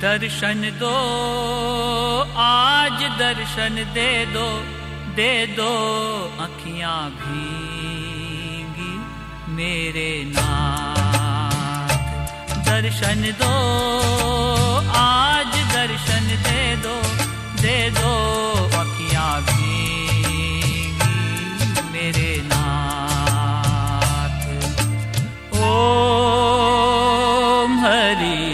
दर्शन दो, आज दर्शन दे दो दे दो अखियाँ भीगी मेरे नाथ। दर्शन दो, आज दर्शन दे दो दे दो अखियाँ भीगी मेरे नाथ। ओम हरी